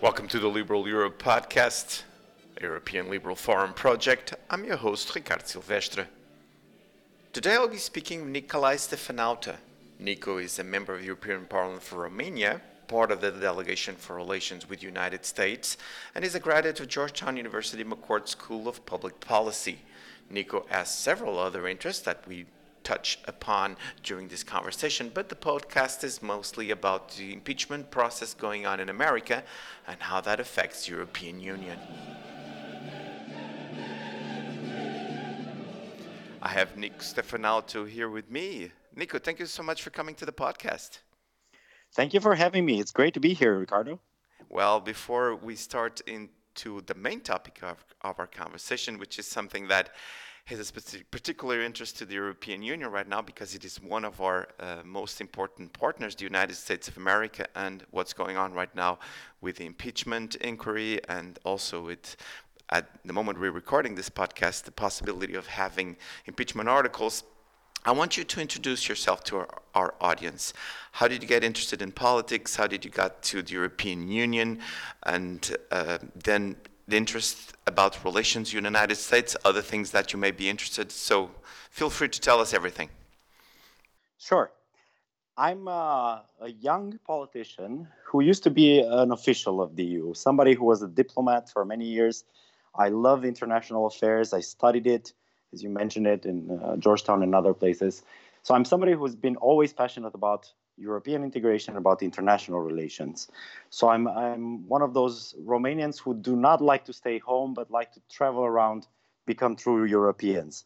Welcome to the Liberal Europe podcast, a European Liberal Forum project. I'm your host, Ricardo Silvestre. Today I'll be speaking with Nicolae Stefanuta. Nico is a member of the European Parliament for Romania, part of the delegation for relations with the United States, and is a graduate of Georgetown University McCourt School of Public Policy. Nico has several other interests that we touch upon during this conversation, but the podcast is mostly about the impeachment process going on in America and how that affects the European Union. I have Nick Stefanuta here with me. Nico, thank you so much for coming to the podcast. Thank you for having me. It's great to be here, Ricardo. Well, before we start into the main topic of, of our conversation, which is something that has a particular interest to the European Union right now because it is one of our uh, most important partners, the United States of America, and what's going on right now with the impeachment inquiry and also with at the moment we're recording this podcast, the possibility of having impeachment articles. I want you to introduce yourself to our, our, audience. How did you get interested in politics? How did you get to the European Union? And uh, then the interest about relations United States, other things that you may be interested. So feel free to tell us everything. Sure. I'm a, a young politician who used to be an official of the EU, somebody who was a diplomat for many years. I love international affairs. I studied it, as you mentioned it, in uh, Georgetown and other places. So I'm somebody who's been always passionate about European integration, about international relations. So I'm, I'm one of those Romanians who do not like to stay home, but like to travel around, become true Europeans.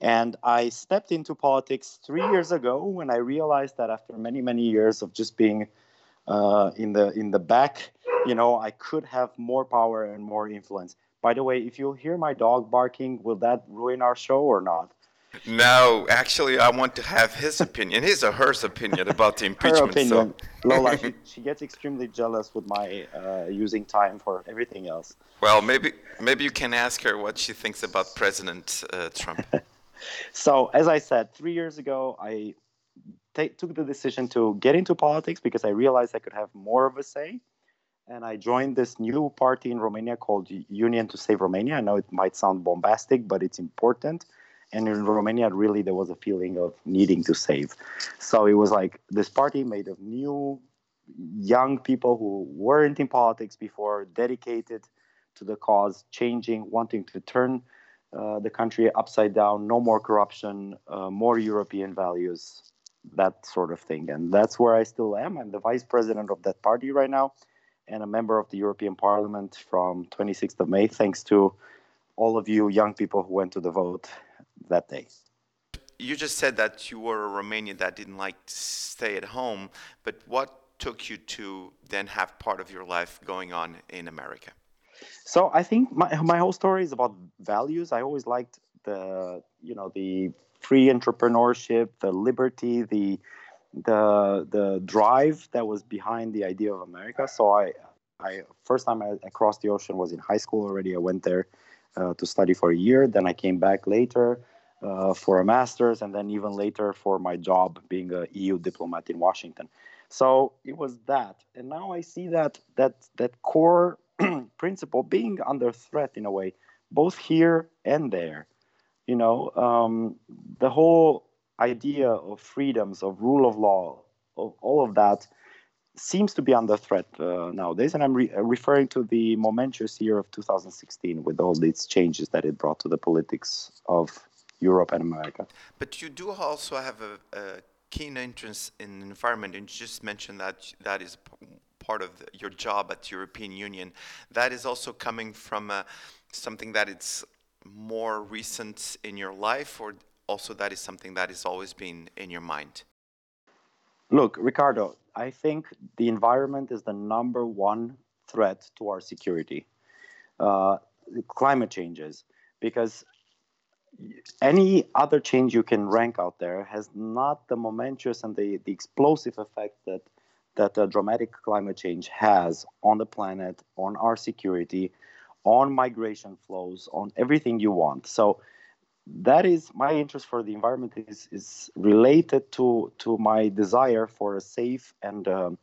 And I stepped into politics three years ago when I realized that after many, many years of just being uh, in the in the back, you know, I could have more power and more influence. By the way, if you hear my dog barking, will that ruin our show or not? No, actually, I want to have his opinion, his or her opinion about the impeachment. Her opinion. So. Lola, she, she, gets extremely jealous with my uh, using time for everything else. Well, maybe maybe you can ask her what she thinks about President uh, Trump. so, as I said, three years ago, I t- took the decision to get into politics because I realized I could have more of a say. And I joined this new party in Romania called Union to Save Romania. I know it might sound bombastic, but it's important and in Romania, really, there was a feeling of needing to save. So it was like this party made of new, young people who weren't in politics before, dedicated to the cause, changing, wanting to turn uh, the country upside down, no more corruption, uh, more European values, that sort of thing. And that's where I still am. I'm the vice president of that party right now and a member of the European Parliament from 26th of May, thanks to all of you young people who went to the vote that day. You just said that you were a Romanian that didn't like to stay at home, but what took you to then have part of your life going on in America? So I think my my whole story is about values. I always liked the you know the free entrepreneurship, the liberty, the the the drive that was behind the idea of America. So I I first time I, I crossed the ocean was in high school already. I went there uh, to study for a year. Then I came back later uh, for a master's, and then even later for my job being a EU diplomat in Washington. So it was that, and now I see that that that core principle being under threat in a way, both here and there. You know, um, the whole idea of freedoms, of rule of law, of all of that seems to be under threat uh, nowadays. And I'm re- referring to the momentous year of 2016 with all these changes that it brought to the politics of Europe and America. But you do also have a, a keen interest in environment, and you just mentioned that that is part of the, your job at the European Union. That is also coming from uh, something that it's more recent in your life, or also that is something that has always been in your mind. Look, Ricardo, I think the environment is the number one threat to our security. Uh, climate changes, because any other change you can rank out there has not the momentous and the, the explosive effect that that dramatic climate change has on the planet, on our security, on migration flows, on everything you want. So that is my interest for the environment is is related to to my desire for a safe and um,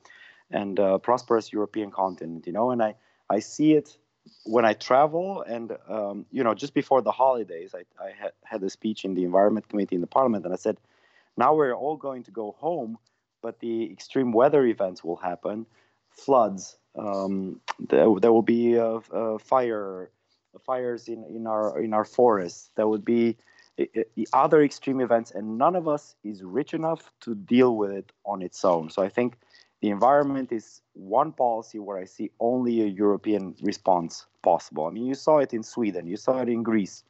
and uh, prosperous European continent. You know, and I I see it when I travel, and um, you know, just before the holidays, I, I had, had a speech in the Environment Committee in the Parliament, and I said, now we're all going to go home, but the extreme weather events will happen, floods. Um, there, there, will be a, a fire, fires in, in our in our forests. There would be other extreme events, and none of us is rich enough to deal with it on its own. So I think the environment is one policy where I see only a European response possible. I mean, you saw it in Sweden, you saw it in Greece,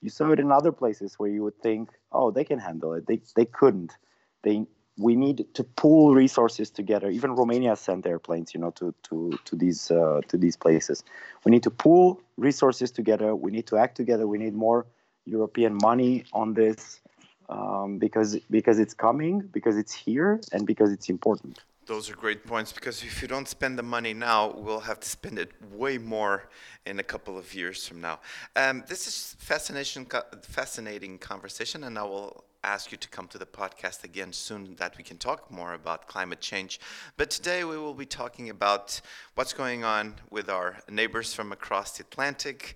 you saw it in other places where you would think, oh, they can handle it. They, they couldn't. They, we need to pool resources together. Even Romania sent airplanes, you know, to to to these uh, to these places. We need to pool resources together. We need to act together. We need more European money on this um, because because it's coming, because it's here, and because it's important. Those are great points because if you don't spend the money now, we'll have to spend it way more in a couple of years from now. Um, this is fascination, fascinating conversation, and I will ask you to come to the podcast again soon that we can talk more about climate change. But today we will be talking about what's going on with our neighbors from across the Atlantic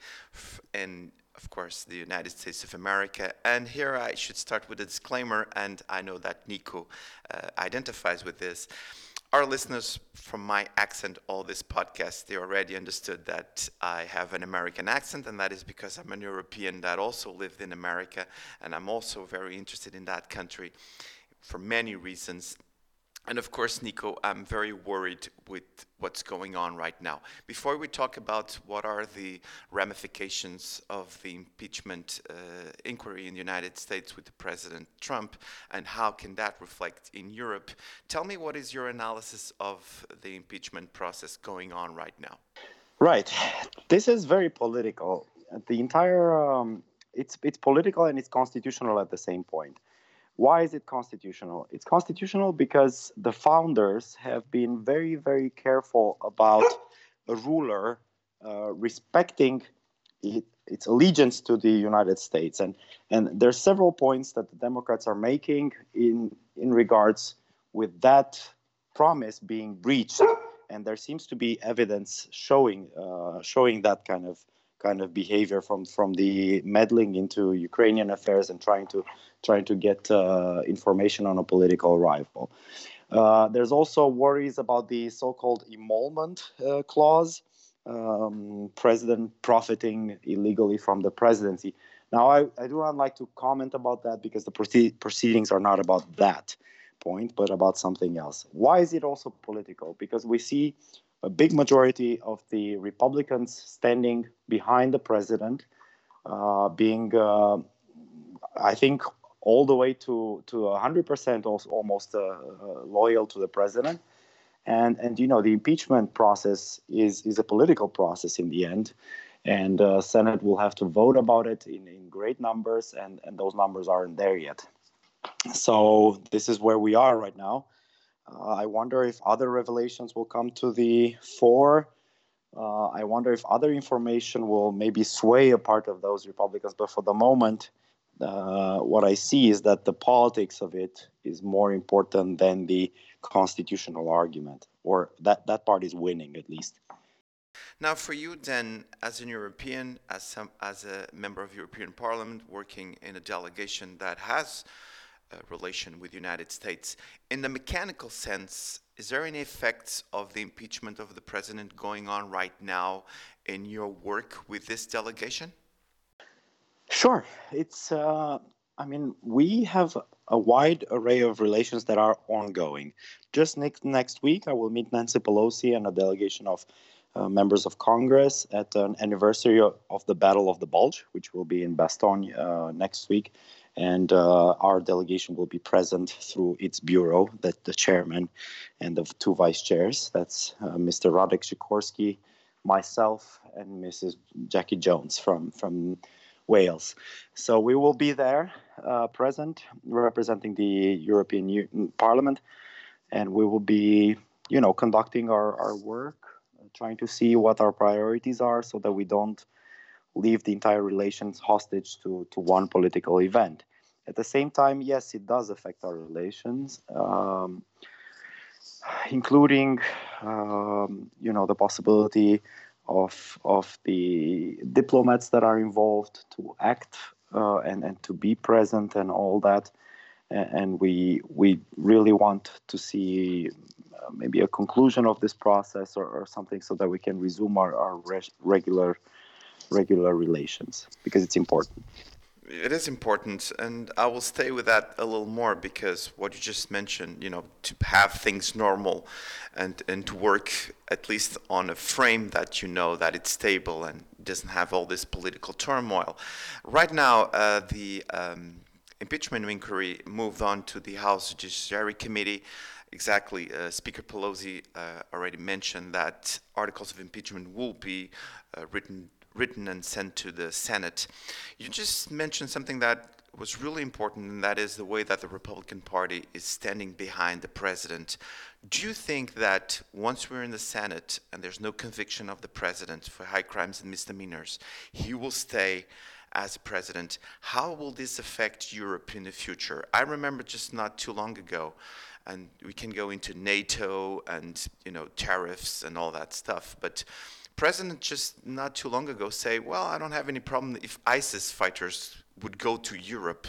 and of course, the United States of America. And here I should start with a disclaimer, and I know that Nico uh, identifies with this. Our listeners, from my accent, all this podcast, they already understood that I have an American accent, and that is because I'm an European that also lived in America, and I'm also very interested in that country for many reasons. And of course, Nico, I'm very worried with what's going on right now. Before we talk about what are the ramifications of the impeachment uh, inquiry in the United States with the President Trump and how can that reflect in Europe, tell me what is your analysis of the impeachment process going on right now? Right. This is very political. The entire um, it's it's political and it's constitutional at the same point. Why is it constitutional? It's constitutional because the founders have been very, very careful about a ruler uh, respecting it, its allegiance to the United States. And, and there are several points that the Democrats are making in, in regards with that promise being breached. And there seems to be evidence showing, uh, showing that kind of kind of behavior from from the meddling into Ukrainian affairs and trying to trying to get uh, information on a political rival. Uh, there's also worries about the so-called emolument uh, clause, um, president profiting illegally from the presidency. Now, I, I do not like to comment about that because the proceed- proceedings are not about that point, but about something else. Why is it also political? Because we see a big majority of the Republicans standing behind the president, uh, being, uh, I think, all the way to to 100% almost uh, uh, loyal to the president. And and you know the impeachment process is is a political process in the end, and uh, Senate will have to vote about it in, in great numbers, and and those numbers aren't there yet. So this is where we are right now. Uh, I wonder if other revelations will come to the fore. Uh, I wonder if other information will maybe sway a part of those Republicans. But for the moment, uh, what I see is that the politics of it is more important than the constitutional argument, or that, that part is winning at least. Now, for you, then, as an European, as, some, as a member of European Parliament, working in a delegation that has relation with the United States. In the mechanical sense, is there any effects of the impeachment of the president going on right now in your work with this delegation? Sure. It's, uh, I mean, we have a wide array of relations that are ongoing. Just next, next week, I will meet Nancy Pelosi and a delegation of uh, members of Congress at an anniversary of, of, the Battle of the Bulge, which will be in Bastogne uh, next week and uh, our delegation will be present through its bureau, that the chairman and the two vice chairs. That's uh, Mr. Radek Sikorski, myself, and Mrs. Jackie Jones from from Wales. So we will be there, uh, present, representing the European U- Parliament, and we will be, you know, conducting our our work, trying to see what our priorities are, so that we don't leave the entire relations hostage to, to one political event. At the same time, yes, it does affect our relations. Um, including, um, you know, the possibility of of the diplomats that are involved to act uh, and and to be present and all that. And we we really want to see uh, maybe a conclusion of this process or, or, something so that we can resume our, our regular regular relations because it's important. It is important, and I will stay with that a little more because what you just mentioned, you know, to have things normal and, and to work at least on a frame that you know that it's stable and doesn't have all this political turmoil. Right now, uh, the um, impeachment inquiry moved on to the House Judiciary Committee. Exactly, uh, Speaker Pelosi uh, already mentioned that articles of impeachment will be uh, written written and sent to the Senate. You just mentioned something that was really important, and that is the way that the Republican Party is standing behind the president. Do you think that once we're in the Senate and there's no conviction of the president for high crimes and misdemeanors, he will stay as president? How will this affect Europe in the future? I remember just not too long ago, and we can go into NATO and you know tariffs and all that stuff, but president just not too long ago say, well, I don't have any problem if ISIS fighters would go to Europe.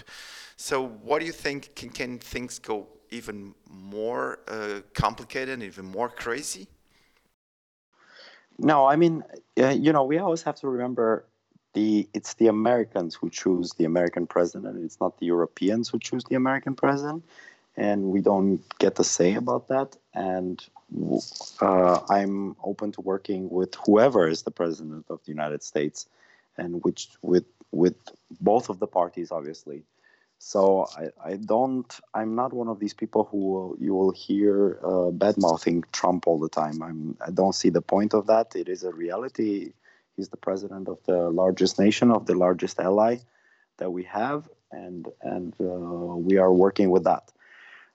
So what do you think? Can, can things go even more uh, complicated and even more crazy? No, I mean, uh, you know, we always have to remember the it's the Americans who choose the American president. It's not the Europeans who choose the American president, and we don't get to say about that. And uh, I'm open to working with whoever is the president of the United States, and which with with both of the parties, obviously. So I, I don't. I'm not one of these people who will, you will hear uh, bad mouthing Trump all the time. I'm. I don't see the point of that. It is a reality. He's the president of the largest nation, of the largest ally that we have, and and uh, we are working with that.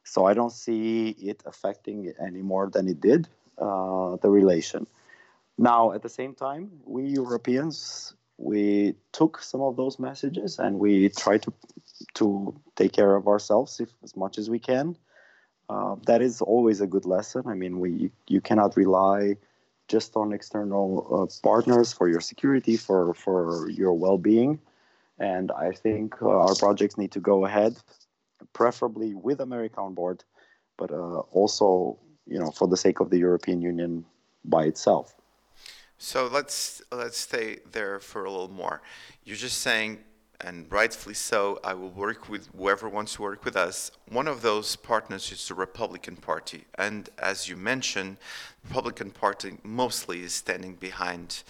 So I don't see it affecting any more than it did uh, the relation. Now, at the same time, we Europeans we took some of those messages and we try to to take care of ourselves if, as much as we can. Uh, that is always a good lesson. I mean, we you cannot rely just on external uh, partners for your security, for for your well-being, and I think uh, our projects need to go ahead preferably with America on board, but uh, also, you know, for the sake of the European Union by itself. So let's let's stay there for a little more. You're just saying, and rightfully so, I will work with whoever wants to work with us. One of those partners is the Republican Party, and as you mentioned, the Republican Party mostly is standing behind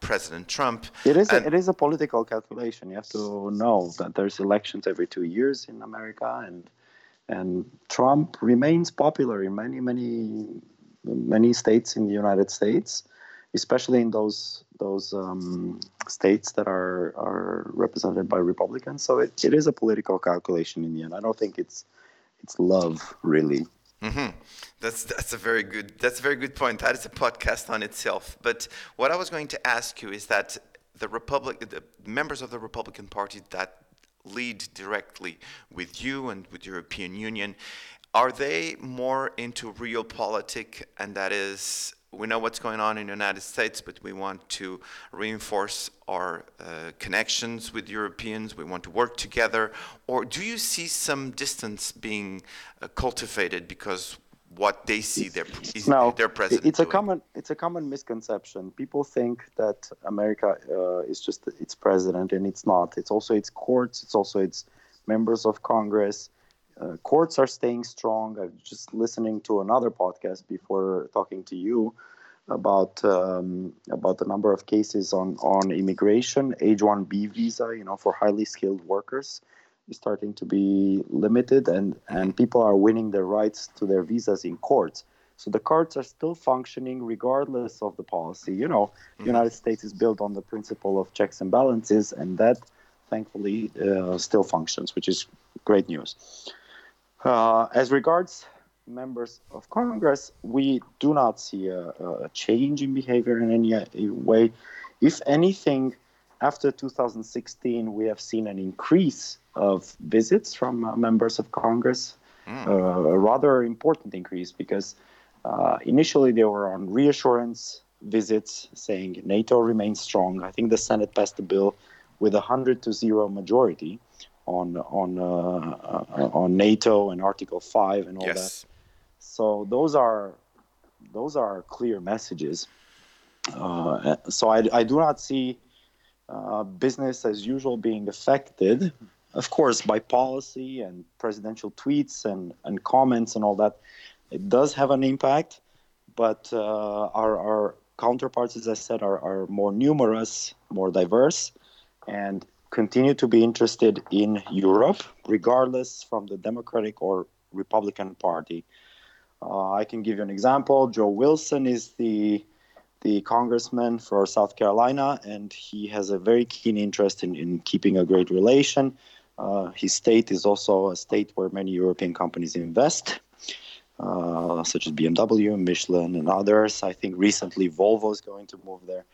President Trump. It is, a, it is a political calculation. You have to know that there's elections every two years in America, and and Trump remains popular in many, many, many states in the United States, especially in those those um, states that are are represented by Republicans. So it, it is a political calculation in the end. I don't think it's it's love really. Mm-hmm. That's that's a very good that's a very good point. That is a podcast on itself. But what I was going to ask you is that the Republic, the members of the Republican Party that lead directly with you and with European Union, are they more into real realpolitik, and that is we know what's going on in the United States, but we want to reinforce our uh, connections with Europeans. We want to work together. Or do you see some distance being uh, cultivated because what they see their no, their president it's a common it's a common misconception. People think that America uh, is just its president, and it's not. It's also its courts. It's also its members of Congress uh, courts are staying strong. I was just listening to another podcast before talking to you about um, about the number of cases on on immigration, H-1B visa, you know, for highly skilled workers, is starting to be limited, and and people are winning their rights to their visas in courts. So the courts are still functioning regardless of the policy. You know, mm-hmm. the United States is built on the principle of checks and balances, and that thankfully uh, still functions, which is great news. Uh, as regards members of Congress, we do not see a, a, change in behavior in any way. If anything, after 2016, we have seen an increase of visits from uh, members of Congress, mm. uh, a rather important increase because Uh, initially, they were on reassurance visits, saying NATO remains strong. I think the Senate passed a bill with a hundred to zero majority on on uh, uh, on NATO and Article Five and all yes. that. So those are those are clear messages. Uh, so I, I do not see uh, business as usual being affected, of course, by policy and presidential tweets and, and comments and all that. It does have an impact, but uh, our, our counterparts, as I said, are, are more numerous, more diverse, and continue to be interested in Europe, regardless from the Democratic or Republican Party. Uh, I can give you an example. Joe Wilson is the the congressman for South Carolina, and he has a very keen interest in, in keeping a great relation. Uh, his state is also a state where many European companies invest, uh, such as BMW, Michelin, and others. I think recently Volvo is going to move there.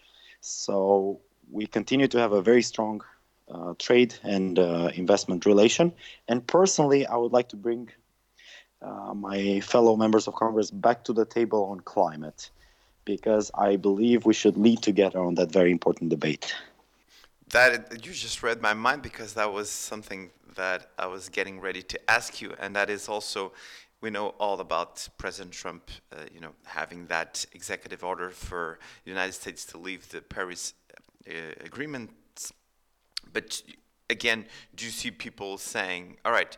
So we continue to have a very strong uh, trade and uh, investment relation. And personally, I would like to bring uh, my fellow members of Congress back to the table on climate because I believe we should lead together on that very important debate. That you just read my mind because that was something that I was getting ready to ask you, and that is also we know all about President Trump, uh, you know, having that executive order for the United States to leave the Paris uh, agreement. But again, do you see people saying, "All right,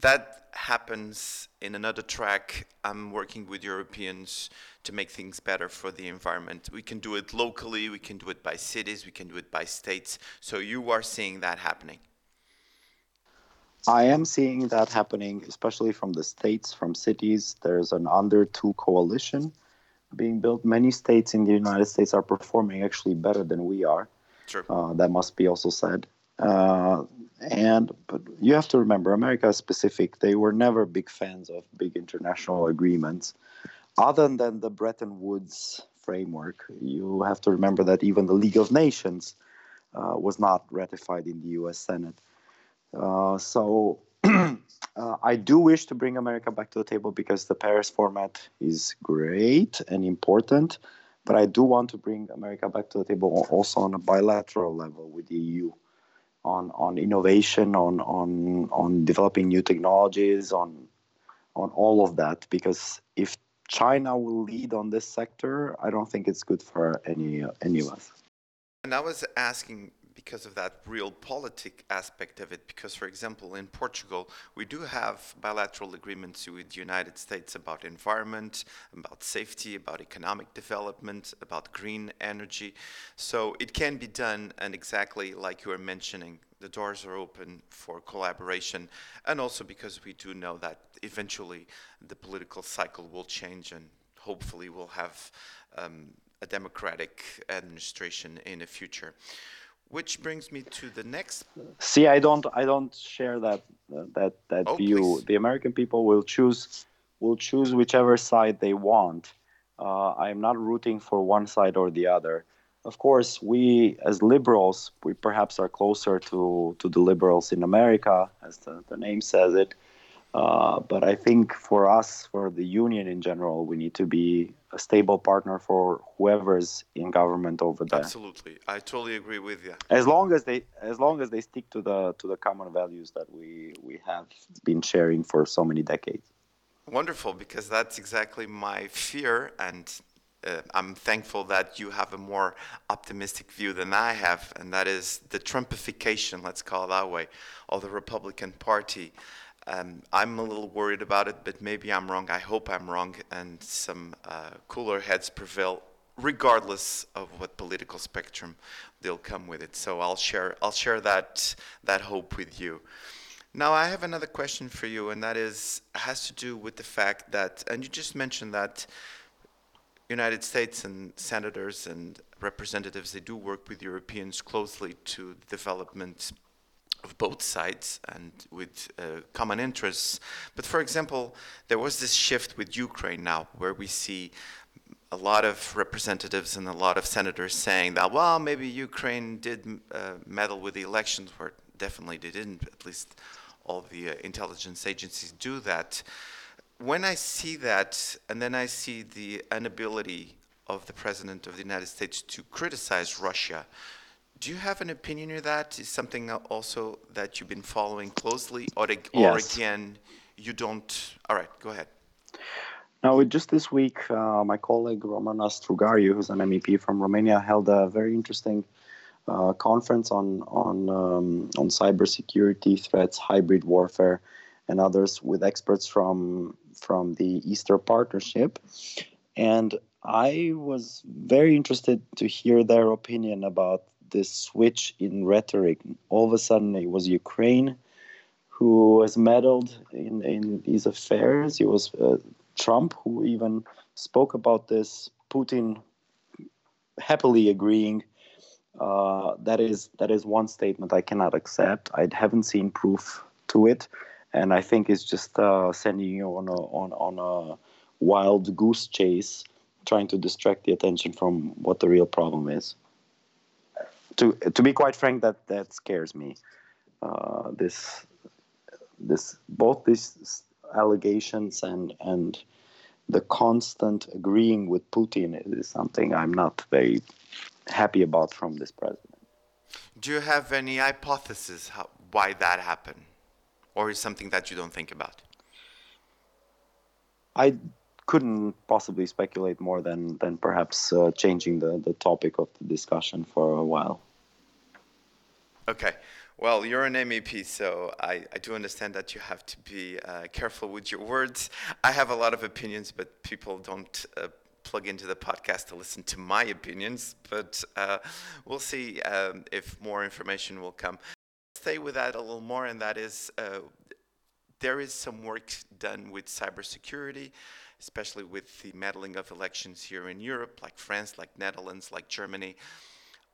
that happens in another track. I'm working with Europeans to make things better for the environment. We can do it locally, we can do it by cities, we can do it by states. So you are seeing that happening. I am seeing that happening, especially from the states, from cities. There's an under two coalition being built. Many states in the United States are performing actually better than we are. Sure. Uh, that must be also said. Uh, and but you have to remember, America is specific. They were never big fans of big international agreements, other than the Bretton Woods framework. You have to remember that even the League of Nations uh, was not ratified in the U.S. Senate. Uh, so uh, I do wish to bring America back to the table because the Paris format is great and important. But I do want to bring America back to the table also on a bilateral level with the EU on on innovation, on on on developing new technologies, on on all of that. Because if China will lead on this sector, I don't think it's good for any any of us. And I was asking because of that realpolitik aspect of it. Because, for example, in Portugal, we do have bilateral agreements with the United States about environment, about safety, about economic development, about green energy. So it can be done, and exactly like you were mentioning, the doors are open for collaboration, and also because we do know that eventually the political cycle will change, and hopefully we'll have um, a democratic administration in the future. Which brings me to the next. See, I don't, I don't share that uh, that that oh, view. Please. The American people will choose will choose whichever side they want. Uh, I am not rooting for one side or the other. Of course, we as liberals, we perhaps are closer to to the liberals in America, as the, the name says it. Uh, but I think for us, for the union in general, we need to be a stable partner for whoever's in government over there. Absolutely, I totally agree with you. As long as they, as long as they stick to the to the common values that we we have been sharing for so many decades. Wonderful, because that's exactly my fear, and uh, I'm thankful that you have a more optimistic view than I have, and that is the Trumpification, let's call it that way, of the Republican Party. Um, I'm a little worried about it, but maybe I'm wrong. I hope I'm wrong, and some uh, cooler heads prevail, regardless of what political spectrum they'll come with it. So I'll share I'll share that that hope with you. Now I have another question for you, and that is has to do with the fact that, and you just mentioned that United States and senators and representatives they do work with Europeans closely to development of both sides and with uh, common interests. But for example, there was this shift with Ukraine now, where we see a lot of representatives and a lot of senators saying that, well, maybe Ukraine did uh, meddle with the elections, where definitely they didn't. At least all the uh, intelligence agencies do that. when I see that, and then I see the inability of the President of the United States to criticize Russia, do you have an opinion on that? Is something also that you've been following closely, or, or Yes. again, you don't? All right, go ahead. Now, just this week, uh, my colleague Ramona Strugariu, who's an MEP from Romania, held a very interesting uh, conference on on um, on cybersecurity threats, hybrid warfare, and others with experts from from the Eastern Partnership. And I was very interested to hear their opinion about this switch in rhetoric. All of a sudden, it was Ukraine who has meddled in, in these affairs. It was uh, Trump who even spoke about this. Putin happily agreeing. Uh, that is that is one statement I cannot accept. I haven't seen proof to it, and I think it's just uh, sending you on a on on a wild goose chase, trying to distract the attention from what the real problem is. To to be quite frank, that that scares me. Uh, this this both these allegations and and the constant agreeing with Putin is something I'm not very happy about from this president. Do you have any hypothesis how, why that happened, or is something that you don't think about? I couldn't possibly speculate more than than perhaps uh, changing the the topic of the discussion for a while. Okay. Well, you're an MEP, so I, I do understand that you have to be uh, careful with your words. I have a lot of opinions, but people don't uh, plug into the podcast to listen to my opinions. But uh, we'll see um, if more information will come. Stay with that a little more, and that is uh, there is some work done with cybersecurity, especially with the meddling of elections here in Europe, like France, like Netherlands, like Germany.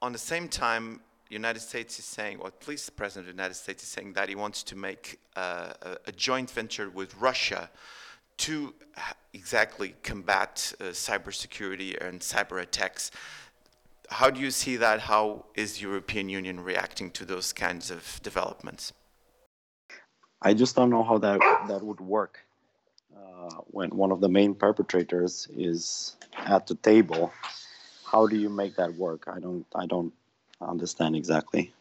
On the same time, United States is saying, or at least the President of the United States is saying that he wants to make uh, a, a joint venture with Russia to exactly combat uh, cybersecurity and cyber attacks. How do you see that? How is European Union reacting to those kinds of developments? I just don't know how that that would work uh, when one of the main perpetrators is at the table. How do you make that work? I don't I don't understand exactly.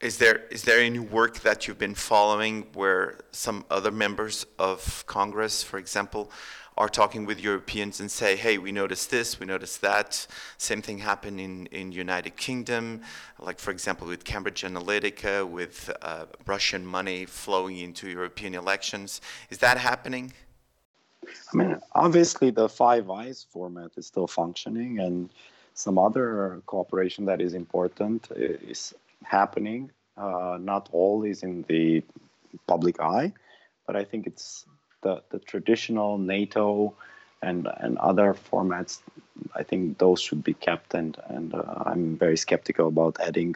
Is there is there any work that you've been following where some other members of Congress, for example, are talking with Europeans and say, "Hey, we noticed this, we noticed that." Same thing happened in in United Kingdom, like for example with Cambridge Analytica, with uh, Russian money flowing into European elections. Is that happening? I mean, obviously the Five Eyes format is still functioning, and some other cooperation that is important is happening. Uh, not all is in the public eye, but I think it's the, the traditional NATO and and other formats. I think those should be kept, and and uh, I'm very skeptical about adding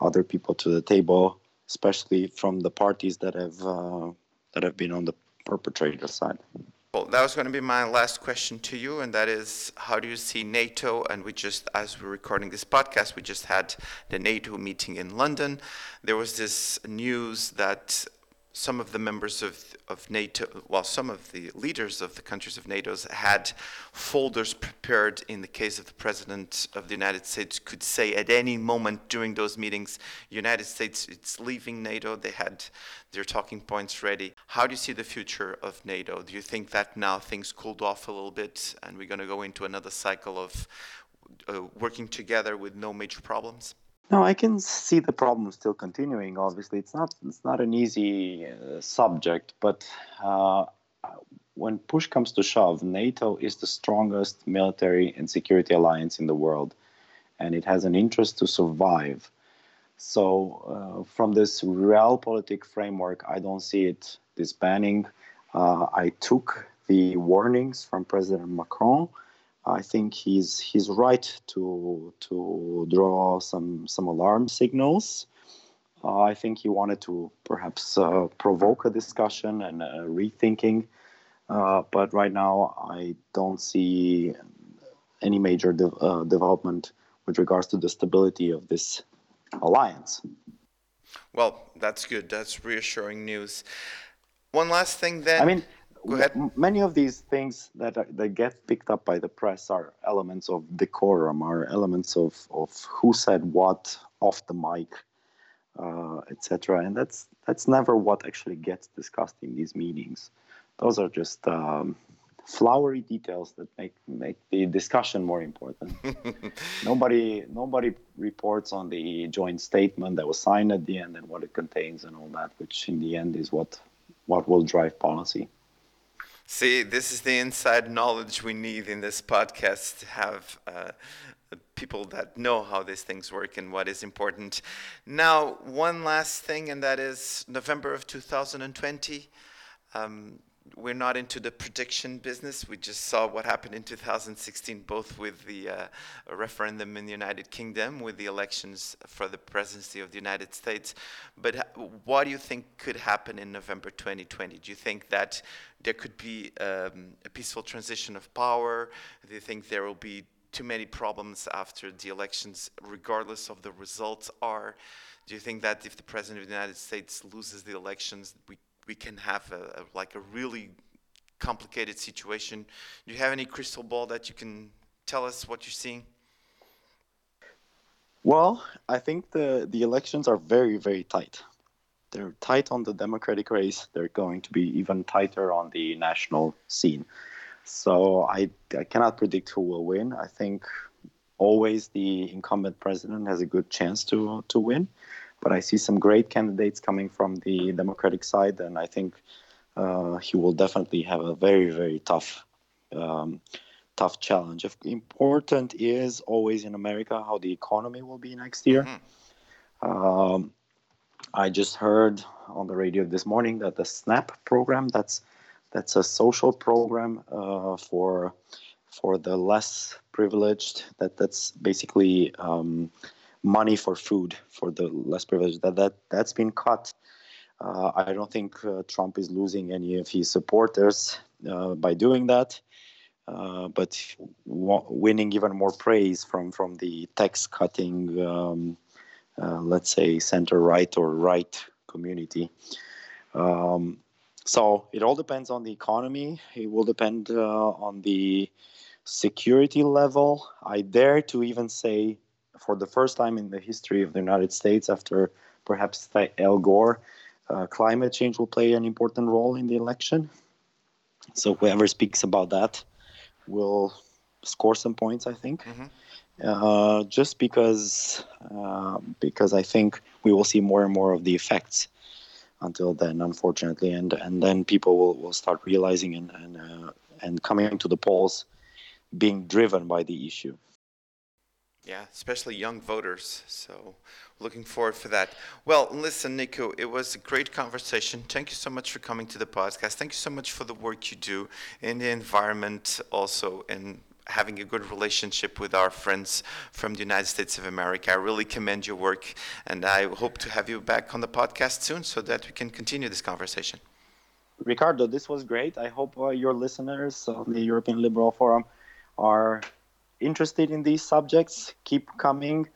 other people to the table, especially from the parties that have uh, that have been on the perpetrator side. Well, that was going to be my last question to you, and that is how do you see NATO? And we just, as we're recording this podcast, we just had the NATO meeting in London. There was this news that some of the members of, of NATO, well, some of the leaders of the countries of NATO had folders prepared in the case of the President of the United States could say at any moment during those meetings, United States it's leaving NATO. They had their talking points ready. How do you see the future of NATO? Do you think that now things cooled off a little bit and we're going to go into another cycle of uh, working together with no major problems? No, I can see the problem still continuing. Obviously, it's not it's not an easy uh, subject, but uh, when push comes to shove, NATO is the strongest military and security alliance in the world, and it has an interest to survive. So, uh, from this realpolitik framework, I don't see it disbanding. Uh, I took the warnings from President Macron. I think he's he's right to to draw some some alarm signals. Uh, I think he wanted to perhaps uh, provoke a discussion and a rethinking, uh, but right now I don't see any major de- uh, development with regards to the stability of this alliance. Well, that's good. That's reassuring news. One last thing then. I mean, go ahead. Many of these things that are, that get picked up by the press are elements of decorum, are elements of of who said what off the mic, uh, etc. And that's that's never what actually gets discussed in these meetings. Those are just um, flowery details that make make the discussion more important. nobody nobody reports on the joint statement that was signed at the end and what it contains and all that, which in the end is what what will drive policy. See, this is the inside knowledge we need in this podcast to have uh, people that know how these things work and what is important. Now, one last thing, and that is November of 2020. Um, we're not into the prediction business. We just saw what happened in 2016, both with the uh, referendum in the United Kingdom, with the elections for the presidency of the United States. But what do you think could happen in November 2020? Do you think that there could be um, a peaceful transition of power? Do you think there will be too many problems after the elections, regardless of the results are? Do you think that if the president of the United States loses the elections, we we can have a, a, like a really complicated situation. Do you have any crystal ball that you can tell us what you're seeing? Well, I think the, the elections are very, very tight. They're tight on the Democratic race. They're going to be even tighter on the national scene. So I, I cannot predict who will win. I think always the incumbent president has a good chance to, to win but I see some great candidates coming from the Democratic side, and I think uh, he will definitely have a very, very tough, um, tough challenge. If important is always in America how the economy will be next year. Mm-hmm. Um, I just heard on the radio this morning that the SNAP program that's that's a social program uh, for for the less privileged. That that's basically um, money for food for the less privileged. That that that's been cut. Uh, I don't think uh, Trump is losing any of his supporters uh, by doing that, uh, but w- winning even more praise from from the tax cutting, um, uh, let's say center right or right community. Um, so it all depends on the economy. It will depend uh, on the security level. I dare to even say for the first time in the history of the United States, after perhaps Al Gore, uh, climate change will play an important role in the election. So whoever speaks about that will score some points, I think. Mm-hmm. Uh, just because uh, because I think we will see more and more of the effects until then, unfortunately, and and then people will, will start realizing and and uh, and coming to the polls, being driven by the issue. Yeah, especially young voters. So looking forward for that. Well, listen, Nico, it was a great conversation. Thank you so much for coming to the podcast. Thank you so much for the work you do in the environment also and having a good relationship with our friends from the United States of America. I really commend your work and I hope to have you back on the podcast soon so that we can continue this conversation. Ricardo, this was great. I hope uh, your listeners on the European Liberal Forum are interested in these subjects, keep coming,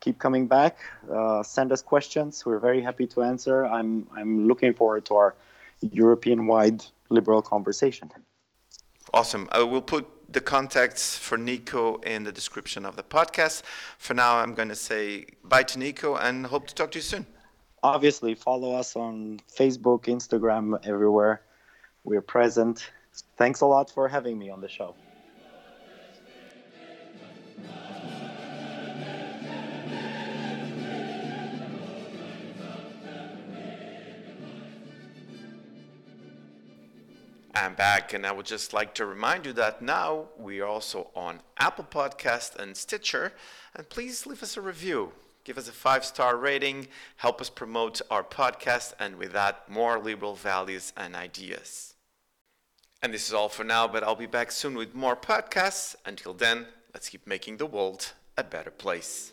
keep coming back. Uh, send us questions. We're very happy to answer. I'm I'm looking forward to our European-wide liberal conversation. Awesome. I will put the contacts for Nico in the description of the podcast. For now, I'm going to say bye to Nico and hope to talk to you soon. Obviously, follow us on Facebook, Instagram, everywhere. We're present. Thanks a lot for having me on the show. I'm back, and I would just like to remind you that now we are also on Apple Podcast and Stitcher. And please leave us a review, give us a five star rating, help us promote our podcast, and with that, more liberal values and ideas. And this is all for now, but I'll be back soon with more podcasts. Until then, let's keep making the world a better place.